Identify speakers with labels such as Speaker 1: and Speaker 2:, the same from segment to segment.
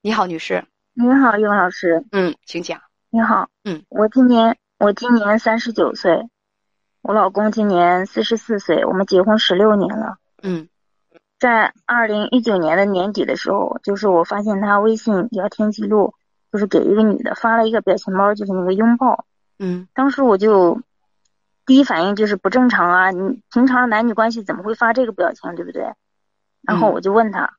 Speaker 1: 你好，女士。
Speaker 2: 你好，叶老师。
Speaker 1: 嗯，请讲。
Speaker 2: 你好。
Speaker 1: 嗯，
Speaker 2: 我今年我今年三十九岁，我老公今年四十四岁，我们结婚十六年了。
Speaker 1: 嗯，
Speaker 2: 在二零一九年的年底的时候，就是我发现他微信聊天记录，就是给一个女的发了一个表情包，就是那个拥抱。
Speaker 1: 嗯，
Speaker 2: 当时我就第一反应就是不正常啊！你平常男女关系怎么会发这个表情，对不对？然后我就问他，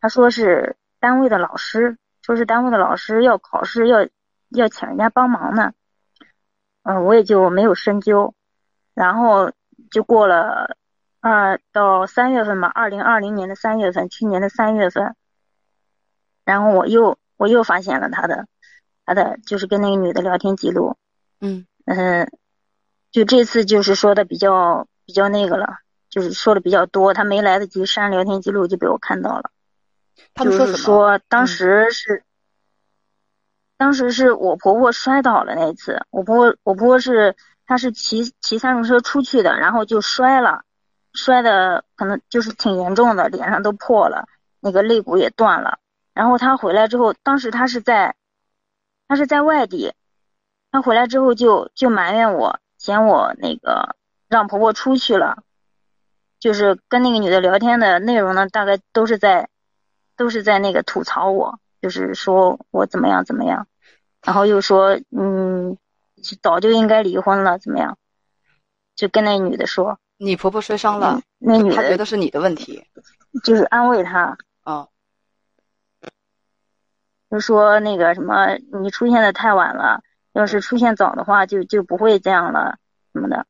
Speaker 2: 他说是单位的老师，说是单位的老师要考试要要请人家帮忙呢。嗯，我也就没有深究，然后就过了二到三月份吧，二零二零年的三月份，去年的三月份，然后我又我又发现了他的他的就是跟那个女的聊天记录。
Speaker 1: 嗯
Speaker 2: 嗯，就这次就是说的比较比较那个了，就是说的比较多，他没来得及删聊天记录就被我看到了。
Speaker 1: 他们
Speaker 2: 就是说当时是，当时是我婆婆摔倒了那次，我婆婆我婆婆是她是骑骑三轮车出去的，然后就摔了，摔的可能就是挺严重的，脸上都破了，那个肋骨也断了。然后她回来之后，当时她是在，她是在外地。她回来之后就就埋怨我，嫌我那个让婆婆出去了，就是跟那个女的聊天的内容呢，大概都是在都是在那个吐槽我，就是说我怎么样怎么样，然后又说嗯早就应该离婚了怎么样，就跟那女的说
Speaker 1: 你婆婆摔伤了，
Speaker 2: 那女
Speaker 1: 她觉得是你的问题。
Speaker 2: 就是安慰她，
Speaker 1: 哦，
Speaker 2: 就说那个什么你出现的太晚了。要是出现早的话，就就不会这样了，什么的。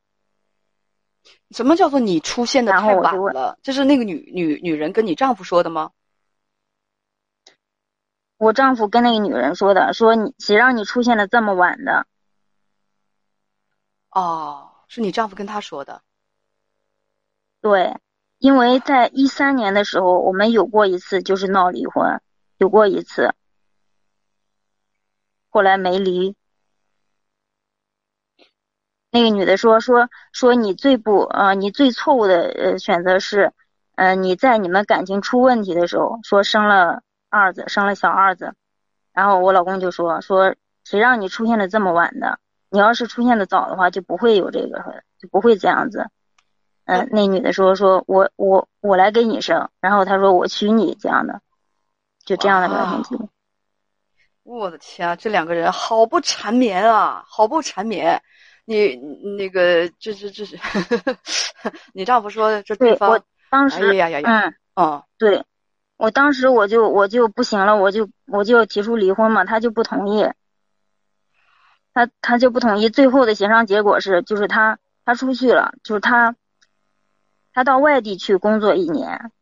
Speaker 1: 什么叫做你出现的太晚了？这是那个女女女人跟你丈夫说的吗？
Speaker 2: 我丈夫跟那个女人说的，说你谁让你出现的这么晚的？
Speaker 1: 哦，是你丈夫跟他说的。
Speaker 2: 对，因为在一三年的时候，我们有过一次就是闹离婚，有过一次，后来没离。那个女的说说说你最不呃你最错误的呃选择是，呃你在你们感情出问题的时候说生了二子生了小二子，然后我老公就说说谁让你出现的这么晚的？你要是出现的早的话就不会有这个就不会这样子。嗯、那女的说说我我我来给你生，然后她说我娶你这样的，就这样的聊天记录。
Speaker 1: 我的天啊，这两个人好不缠绵啊，好不缠绵。你你那个这这这是，你丈夫说这
Speaker 2: 对
Speaker 1: 方
Speaker 2: 我当时
Speaker 1: 哎呀呀呀，
Speaker 2: 嗯。
Speaker 1: 哦，
Speaker 2: 对，我当时我就我就不行了，我就我就要提出离婚嘛，他就不同意，他他就不同意。最后的协商结果是，就是他他出去了，就是他他到外地去工作一年，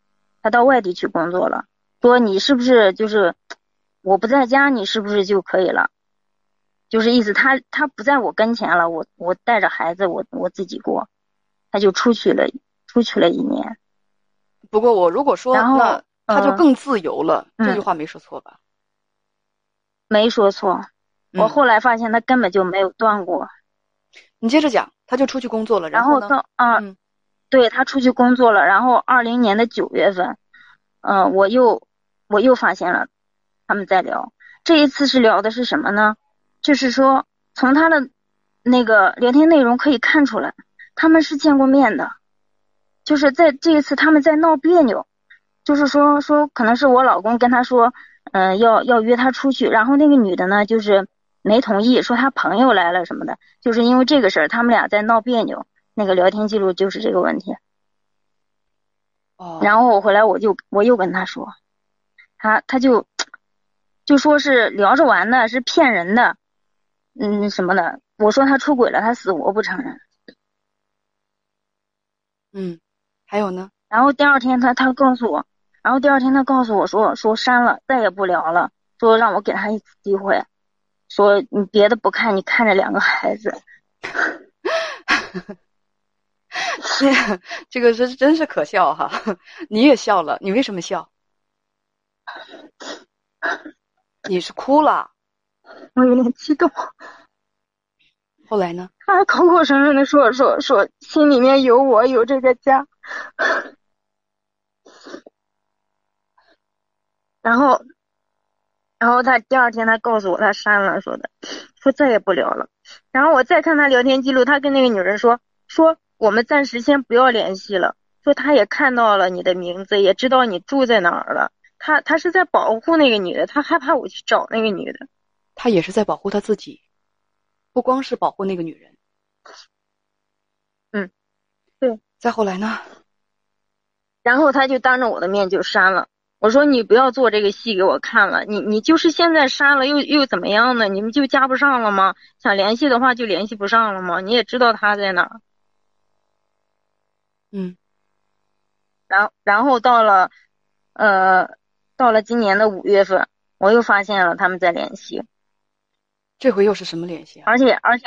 Speaker 2: 他到外地去工作了，说你是不是就是我不在家，你是不是就可以了？就是意思他他不在我跟前了，我我带着孩子我我自己过，他就出去了，出去了一年。
Speaker 1: 不过我如果说那他就
Speaker 2: 嗯
Speaker 1: 更自由了，这句
Speaker 2: 嗯
Speaker 1: 话没说错吧？
Speaker 2: 没说错，我
Speaker 1: 嗯
Speaker 2: 后来发现他根本就没有断过。
Speaker 1: 你接着讲，他就出去工作了，
Speaker 2: 然
Speaker 1: 后呢？
Speaker 2: 到啊，
Speaker 1: 嗯
Speaker 2: 对他出去工作了，然后二零年的九月份，嗯、我又我又发现了他们在聊。这一次是聊的是什么呢？就是说从他的那个聊天内容可以看出来，他们是见过面的，就是在这一次他们在闹别扭，就是说说可能是我老公跟他说，嗯、要要约他出去，然后那个女的呢就是没同意，说他朋友来了什么的，就是因为这个事儿他们俩在闹别扭。那个聊天记录就是这个问题。
Speaker 1: 哦，
Speaker 2: 然后我回来我就我又跟他说，他他就就说是聊着玩的，是骗人的，嗯什么的。我说他出轨了，他死活不承认。
Speaker 1: 嗯，还有呢？
Speaker 2: 然后第二天他他告诉我，然后第二天他告诉我说说删了，再也不聊了，说让我给他一次机会，说你别的不看，你看着两个孩子。
Speaker 1: 这这个是真是可笑哈！你也笑了，你为什么笑？你是哭了？
Speaker 2: 我有点激动。
Speaker 1: 后来呢？
Speaker 2: 他还口口声声的说说说心里面有我有这个家，然后然后他第二天他告诉我他删了，说的，说再也不聊了。然后我再看他聊天记录，他跟那个女人说说我们暂时先不要联系了，说他也看到了你的名字，也知道你住在哪儿了。他他是在保护那个女的，他害怕我去找那个女的。
Speaker 1: 他也是在保护他自己，不光是保护那个女人。
Speaker 2: 嗯，对。
Speaker 1: 再后来呢？
Speaker 2: 然后他就当着我的面就删了。我说你不要做这个戏给我看了，你你就是现在删了又又怎么样呢？你们就加不上了吗？想联系的话就联系不上了吗？你也知道他在哪。
Speaker 1: 嗯。
Speaker 2: 然然后到了，呃，到了今年的五月份，我又发现了他们在联系。
Speaker 1: 这回又是什么联系？
Speaker 2: 而且而且，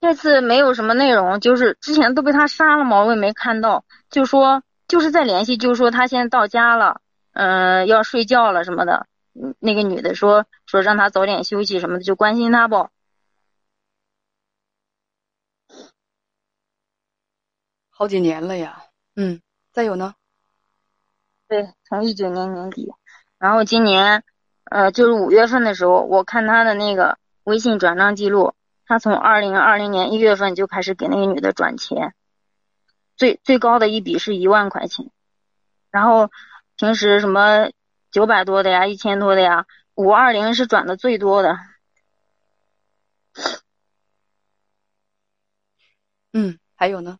Speaker 2: 这次没有什么内容，就是之前都被他删了嘛，我也没看到。就说就是在联系，就是说他现在到家了，嗯，要睡觉了什么的。那个女的说说让他早点休息什么的，就关心他不？
Speaker 1: 好几年了呀，嗯，再有呢？
Speaker 2: 对，从一九年年底，然后今年。呃，就是五月份的时候，我看他的那个微信转账记录，他从二零二零年一月份就开始给那个女的转钱，最最高的一笔是一万块钱，然后平时什么九百多的呀，一千多的呀，五二零是转的最多的。
Speaker 1: 嗯，还有呢？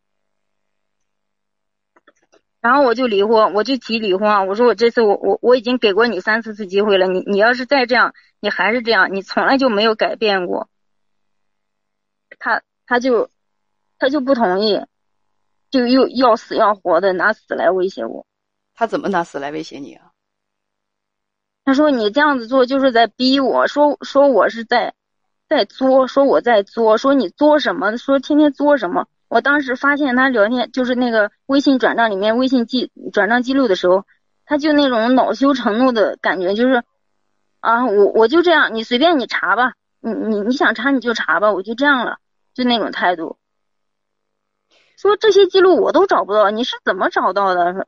Speaker 2: 然后我就离婚，我就提离婚。我说我这次我我我已经给过你三四次机会了，你你要是再这样，你还是这样，你从来就没有改变过。他他就他就不同意，就又要死要活的拿死来威胁我。
Speaker 1: 他怎么拿死来威胁你啊？
Speaker 2: 他说你这样子做就是在逼我，说说我是在在作，说我在作，说你作什么？说天天作什么？我当时发现他聊天，就是那个微信转账里面微信记转账记录的时候，他就那种恼羞成怒的感觉，就是啊，我我就这样，你随便你查吧，你你你想查你就查吧，我就这样了，就那种态度。说这些记录我都找不到，你是怎么找到的？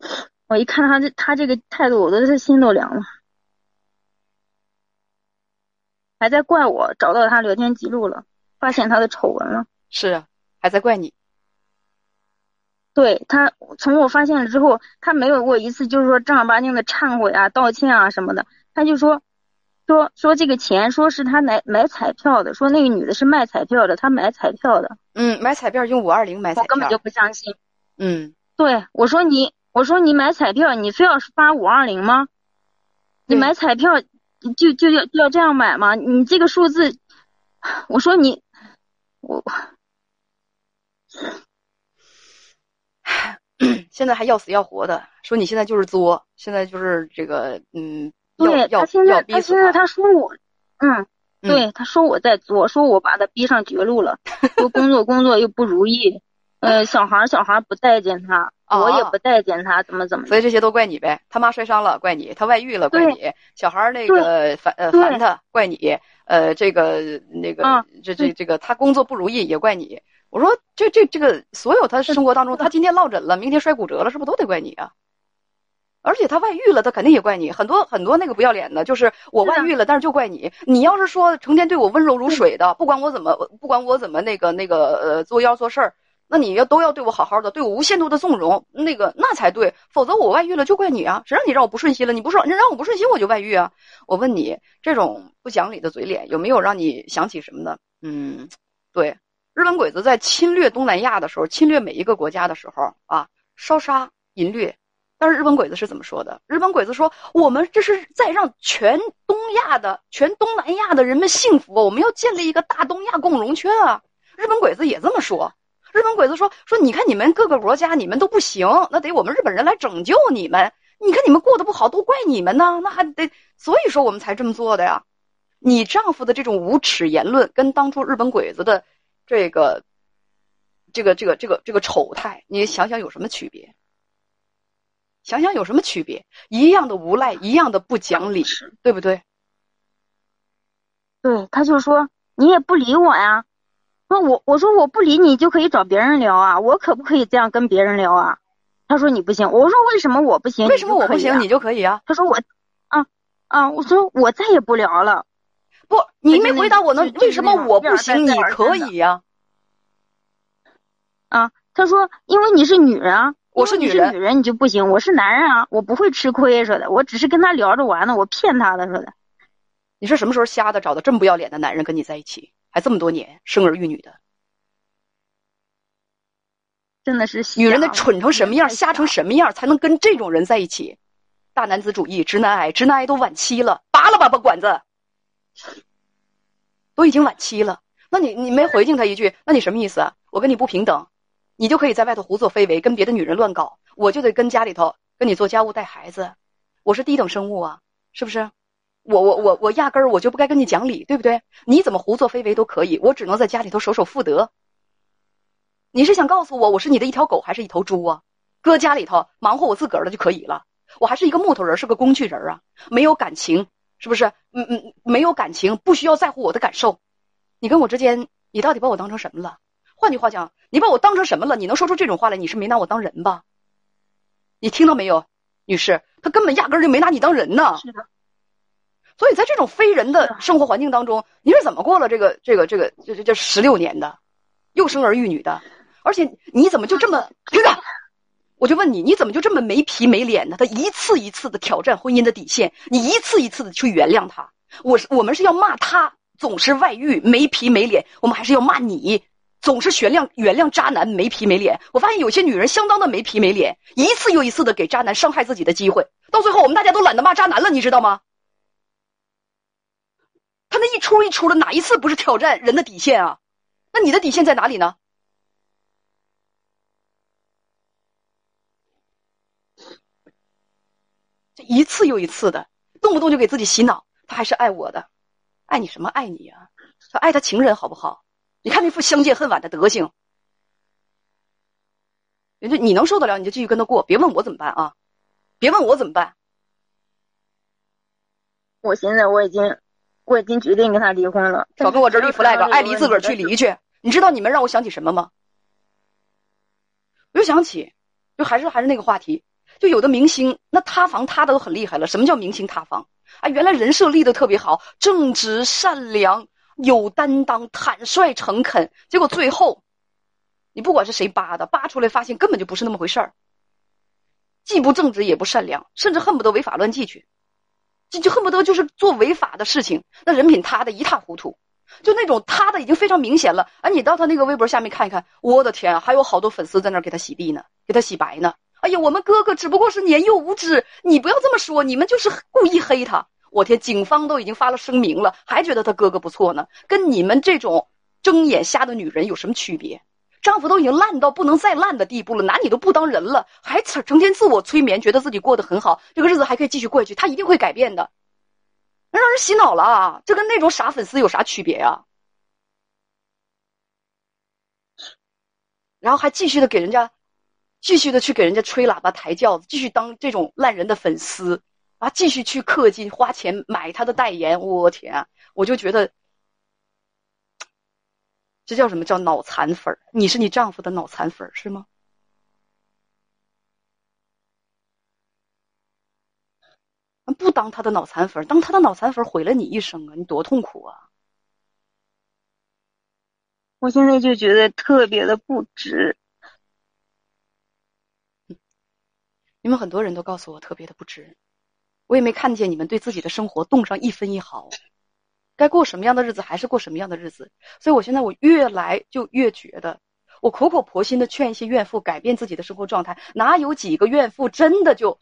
Speaker 2: 我一看他这他这个态度，我都是心都凉了，还在怪我找到他聊天记录了。发现他的丑闻了，
Speaker 1: 是啊，还在怪你。
Speaker 2: 对他，从我发现了之后，他没有过一次就是说正儿八经的忏悔啊、道歉啊什么的。他就说，说说这个钱，说是他买买彩票的，说那个女的是卖彩票的，他买彩票的。
Speaker 1: 嗯，买彩票用五二零买彩票，
Speaker 2: 我根本就不相信。
Speaker 1: 嗯，
Speaker 2: 对，我说你，我说你买彩票，你非要发五二零吗？你买彩票就就要就要这样买吗？你这个数字，我说你。我
Speaker 1: 现在还要死要活的，说你现在就是作，现在就是这个，嗯，
Speaker 2: 对
Speaker 1: 他
Speaker 2: 现在
Speaker 1: 他
Speaker 2: 现在他说我，嗯，对，他说我在作，说我把他逼上绝路了，说工作工作又不如意，呃，小孩小孩不待见他，我也不待见他，怎么怎么，
Speaker 1: 所以这些都怪你呗，他妈摔伤了怪你，他外遇了怪你，小孩那个烦呃烦他怪你。呃，这个那个，这这这个，他工作不如意也怪你。我说，这这这个，所有他生活当中，他今天落枕了，明天摔骨折了，是不是都得怪你啊？而且他外遇了，他肯定也怪你。很多很多那个不要脸的，就是我外遇了，但是就怪你。你要是说成天对我温柔如水的，不管我怎么，不管我怎么那个那个呃作妖做事儿。那你要都要对我好好的，对我无限度的纵容，那个那才对，否则我外遇了就怪你啊！谁让你让我不顺心了？你不说，你让我不顺心我就外遇啊！我问你，这种不讲理的嘴脸有没有让你想起什么呢？嗯，对，日本鬼子在侵略东南亚的时候，侵略每一个国家的时候啊，烧杀淫掠，但是日本鬼子是怎么说的？日本鬼子说，我们这是在让全东亚的、全东南亚的人们幸福，我们要建立一个大东亚共荣圈啊！日本鬼子也这么说。日本鬼子说说，你看你们各个国家，你们都不行，那得我们日本人来拯救你们。你看你们过得不好，都怪你们呢，那还得，所以说我们才这么做的呀。你丈夫的这种无耻言论，跟当初日本鬼子的这个、这个、这个、这个、这个丑态，你想想有什么区别？想想有什么区别？一样的无赖，一样的不讲理，对不对？
Speaker 2: 对，他就说你也不理我呀。那我我说我不理你就可以找别人聊啊，我可不可以这样跟别人聊啊？他说你不行，我说为什么我不行？
Speaker 1: 为什么我不行？你就可以啊？
Speaker 2: 他说我，啊啊，我说我再也不聊了。
Speaker 1: 不，你没回答我呢？为什么我不行？你可以呀？
Speaker 2: 啊，他说因为你是女人啊，
Speaker 1: 我是
Speaker 2: 女
Speaker 1: 人，女
Speaker 2: 人你就不行。我是男人啊，我不会吃亏说的，我只是跟他聊着玩呢，我骗他的说的。
Speaker 1: 你是什么时候瞎的？找的这么不要脸的男人跟你在一起，还这么多年生儿育女的？
Speaker 2: 真的是
Speaker 1: 女人得蠢成什么样，瞎成什么样，才能跟这种人在一起？大男子主义，直男癌，直男癌都晚期了，拔了吧，把管子，都已经晚期了。那你你没回敬他一句，那你什么意思啊？我跟你不平等，你就可以在外头胡作非为，跟别的女人乱搞，我就得跟家里头跟你做家务带孩子，我是低等生物啊，是不是？我我我我压根儿我就不该跟你讲理，对不对？你怎么胡作非为都可以，我只能在家里头守守妇德。你是想告诉我，我是你的一条狗还是一头猪啊？搁家里头忙活我自个儿的就可以了。我还是一个木头人，是个工具人啊，没有感情，是不是？嗯嗯，没有感情，不需要在乎我的感受。你跟我之间，你到底把我当成什么了？换句话讲，你把我当成什么了？你能说出这种话来？你是没拿我当人吧？你听到没有，女士？他根本压根就没拿你当人呢。
Speaker 2: 是的。
Speaker 1: 所以在这种非人的生活环境当中，你是怎么过了这个这个这个这这这十六年的，又生儿育女的？而且你怎么就这么 听着？我就问你，你怎么就这么没皮没脸呢？他一次一次的挑战婚姻的底线，你一次一次的去原谅他。我是我们是要骂他总是外遇没皮没脸，我们还是要骂你总是原谅原谅渣男没皮没脸。我发现有些女人相当的没皮没脸，一次又一次的给渣男伤害自己的机会，到最后我们大家都懒得骂渣男了，你知道吗？他那一出一出的，哪一次不是挑战人的底线啊？那你的底线在哪里呢？这一次又一次的，动不动就给自己洗脑，他还是爱我的，爱你什么爱你啊？他爱他情人好不好？你看那副相见恨晚的德行，人家你能受得了，你就继续跟他过，别问我怎么办啊！别问我怎么办。
Speaker 2: 我现在我已经我已经决定跟他离婚了。
Speaker 1: 少跟我这立 flag，爱离自个儿去离去。你知道你们让我想起什么吗？我就想起，就还是还是那个话题。就有的明星，那塌房塌的都很厉害了。什么叫明星塌房？啊，原来人设立的特别好，正直、善良、有担当、坦率、诚恳。结果最后，你不管是谁扒的，扒出来发现根本就不是那么回事儿，既不正直也不善良，甚至恨不得违法乱纪去，就就恨不得就是做违法的事情。那人品塌的一塌糊涂，就那种塌的已经非常明显了。啊，你到他那个微博下面看一看，我的天啊，还有好多粉丝在那给他洗地呢，给他洗白呢。哎呀，我们哥哥只不过是年幼无知，你不要这么说，你们就是故意黑他。我天，警方都已经发了声明了，还觉得他哥哥不错呢，跟你们这种睁眼瞎的女人有什么区别？丈夫都已经烂到不能再烂的地步了，拿你都不当人了，还成成天自我催眠，觉得自己过得很好，这个日子还可以继续过去，他一定会改变的，让人洗脑了啊，这跟那种傻粉丝有啥区别呀？然后还继续的给人家。继续的去给人家吹喇叭抬轿子，继续当这种烂人的粉丝啊！继续去氪金花钱买他的代言，我天！啊我就觉得这叫什么叫脑残粉你是你丈夫的脑残粉是吗？不当他的脑残粉当他的脑残粉毁了你一生啊！你多痛苦啊！
Speaker 2: 我现在就觉得特别的不值。
Speaker 1: 你们很多人都告诉我特别的不值，我也没看见你们对自己的生活动上一分一毫，该过什么样的日子还是过什么样的日子。所以我现在我越来就越觉得，我苦口婆心的劝一些怨妇改变自己的生活状态，哪有几个怨妇真的就？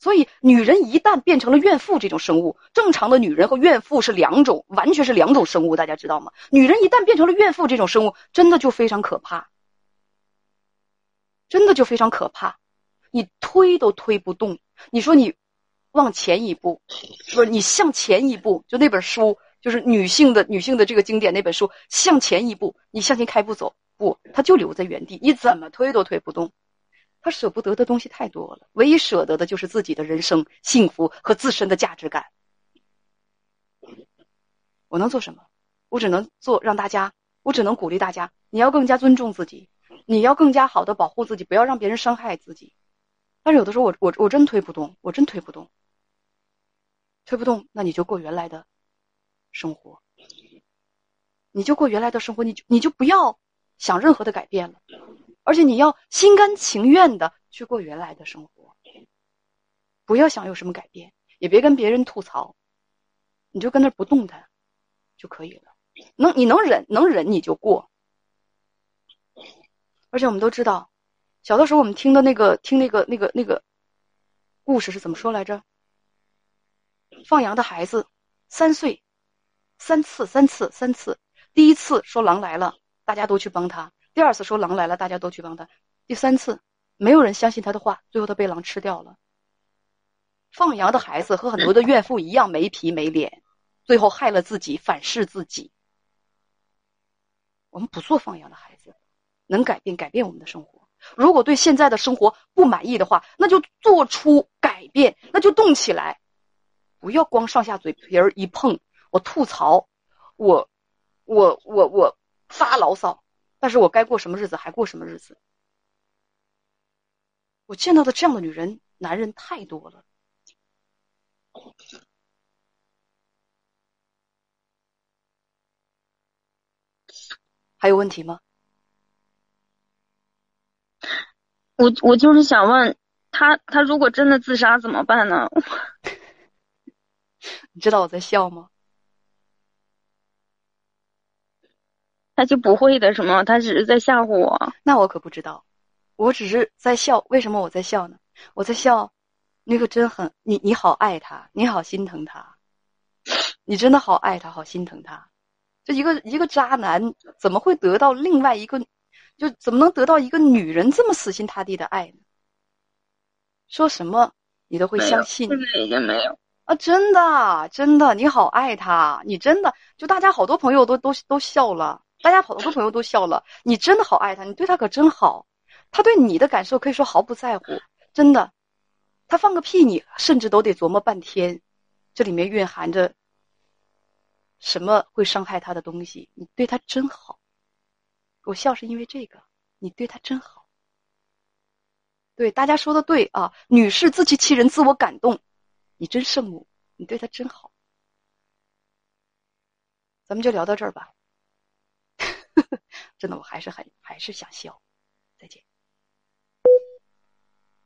Speaker 1: 所以女人一旦变成了怨妇这种生物，正常的女人和怨妇是两种，完全是两种生物，大家知道吗？女人一旦变成了怨妇这种生物，真的就非常可怕。真的就非常可怕，你推都推不动。你说你往前一步，不是你向前一步，就那本书，就是女性的女性的这个经典那本书，向前一步，你向前开步走，不，他就留在原地，你怎么推都推不动。他舍不得的东西太多了，唯一舍得的就是自己的人生幸福和自身的价值感。我能做什么？我只能做让大家，我只能鼓励大家，你要更加尊重自己。你要更加好的保护自己，不要让别人伤害自己。但是有的时候，我我我真推不动，我真推不动，推不动，那你就过原来的生活，你就过原来的生活，你就你就不要想任何的改变了，而且你要心甘情愿的去过原来的生活，不要想有什么改变，也别跟别人吐槽，你就跟那不动弹就可以了。能你能忍能忍你就过，而且我们都知道。小的时候，我们听的那个听那个那个那个故事是怎么说来着？放羊的孩子三岁，三次三次三次，第一次说狼来了，大家都去帮他；第二次说狼来了，大家都去帮他；第三次没有人相信他的话，最后他被狼吃掉了。放羊的孩子和很多的怨妇一样没皮没脸，最后害了自己，反噬自己。我们不做放羊的孩子，能改变改变我们的生活。如果对现在的生活不满意的话，那就做出改变，那就动起来，不要光上下嘴皮儿一碰，我吐槽，我，我我我发牢骚，但是我该过什么日子还过什么日子。我见到的这样的女人、男人太多了，还有问题吗？
Speaker 2: 我我就是想问他，他如果真的自杀怎么办呢？
Speaker 1: 你知道我在笑吗？
Speaker 2: 他就不会的，什么？他只是在吓唬我。
Speaker 1: 那我可不知道，我只是在笑。为什么我在笑呢？我在笑，你可真很，你你好爱他，你好心疼他，你真的好爱他，好心疼他。这一个一个渣男怎么会得到另外一个？就怎么能得到一个女人这么死心塌地的爱呢？说什么你都会相信。
Speaker 2: 现在已经没有
Speaker 1: 啊！真的，真的，你好爱他，你真的就大家好多朋友都都都笑了，大家好多朋友都笑了。你真的好爱他，你对他可真好，他对你的感受可以说毫不在乎，真的。他放个屁，你甚至都得琢磨半天，这里面蕴含着什么会伤害他的东西？你对他真好。我笑是因为这个，你对他真好。对大家说的对啊，女士自欺欺人，自我感动，你真圣母，你对他真好。咱们就聊到这儿吧。真的，我还是很还是想笑。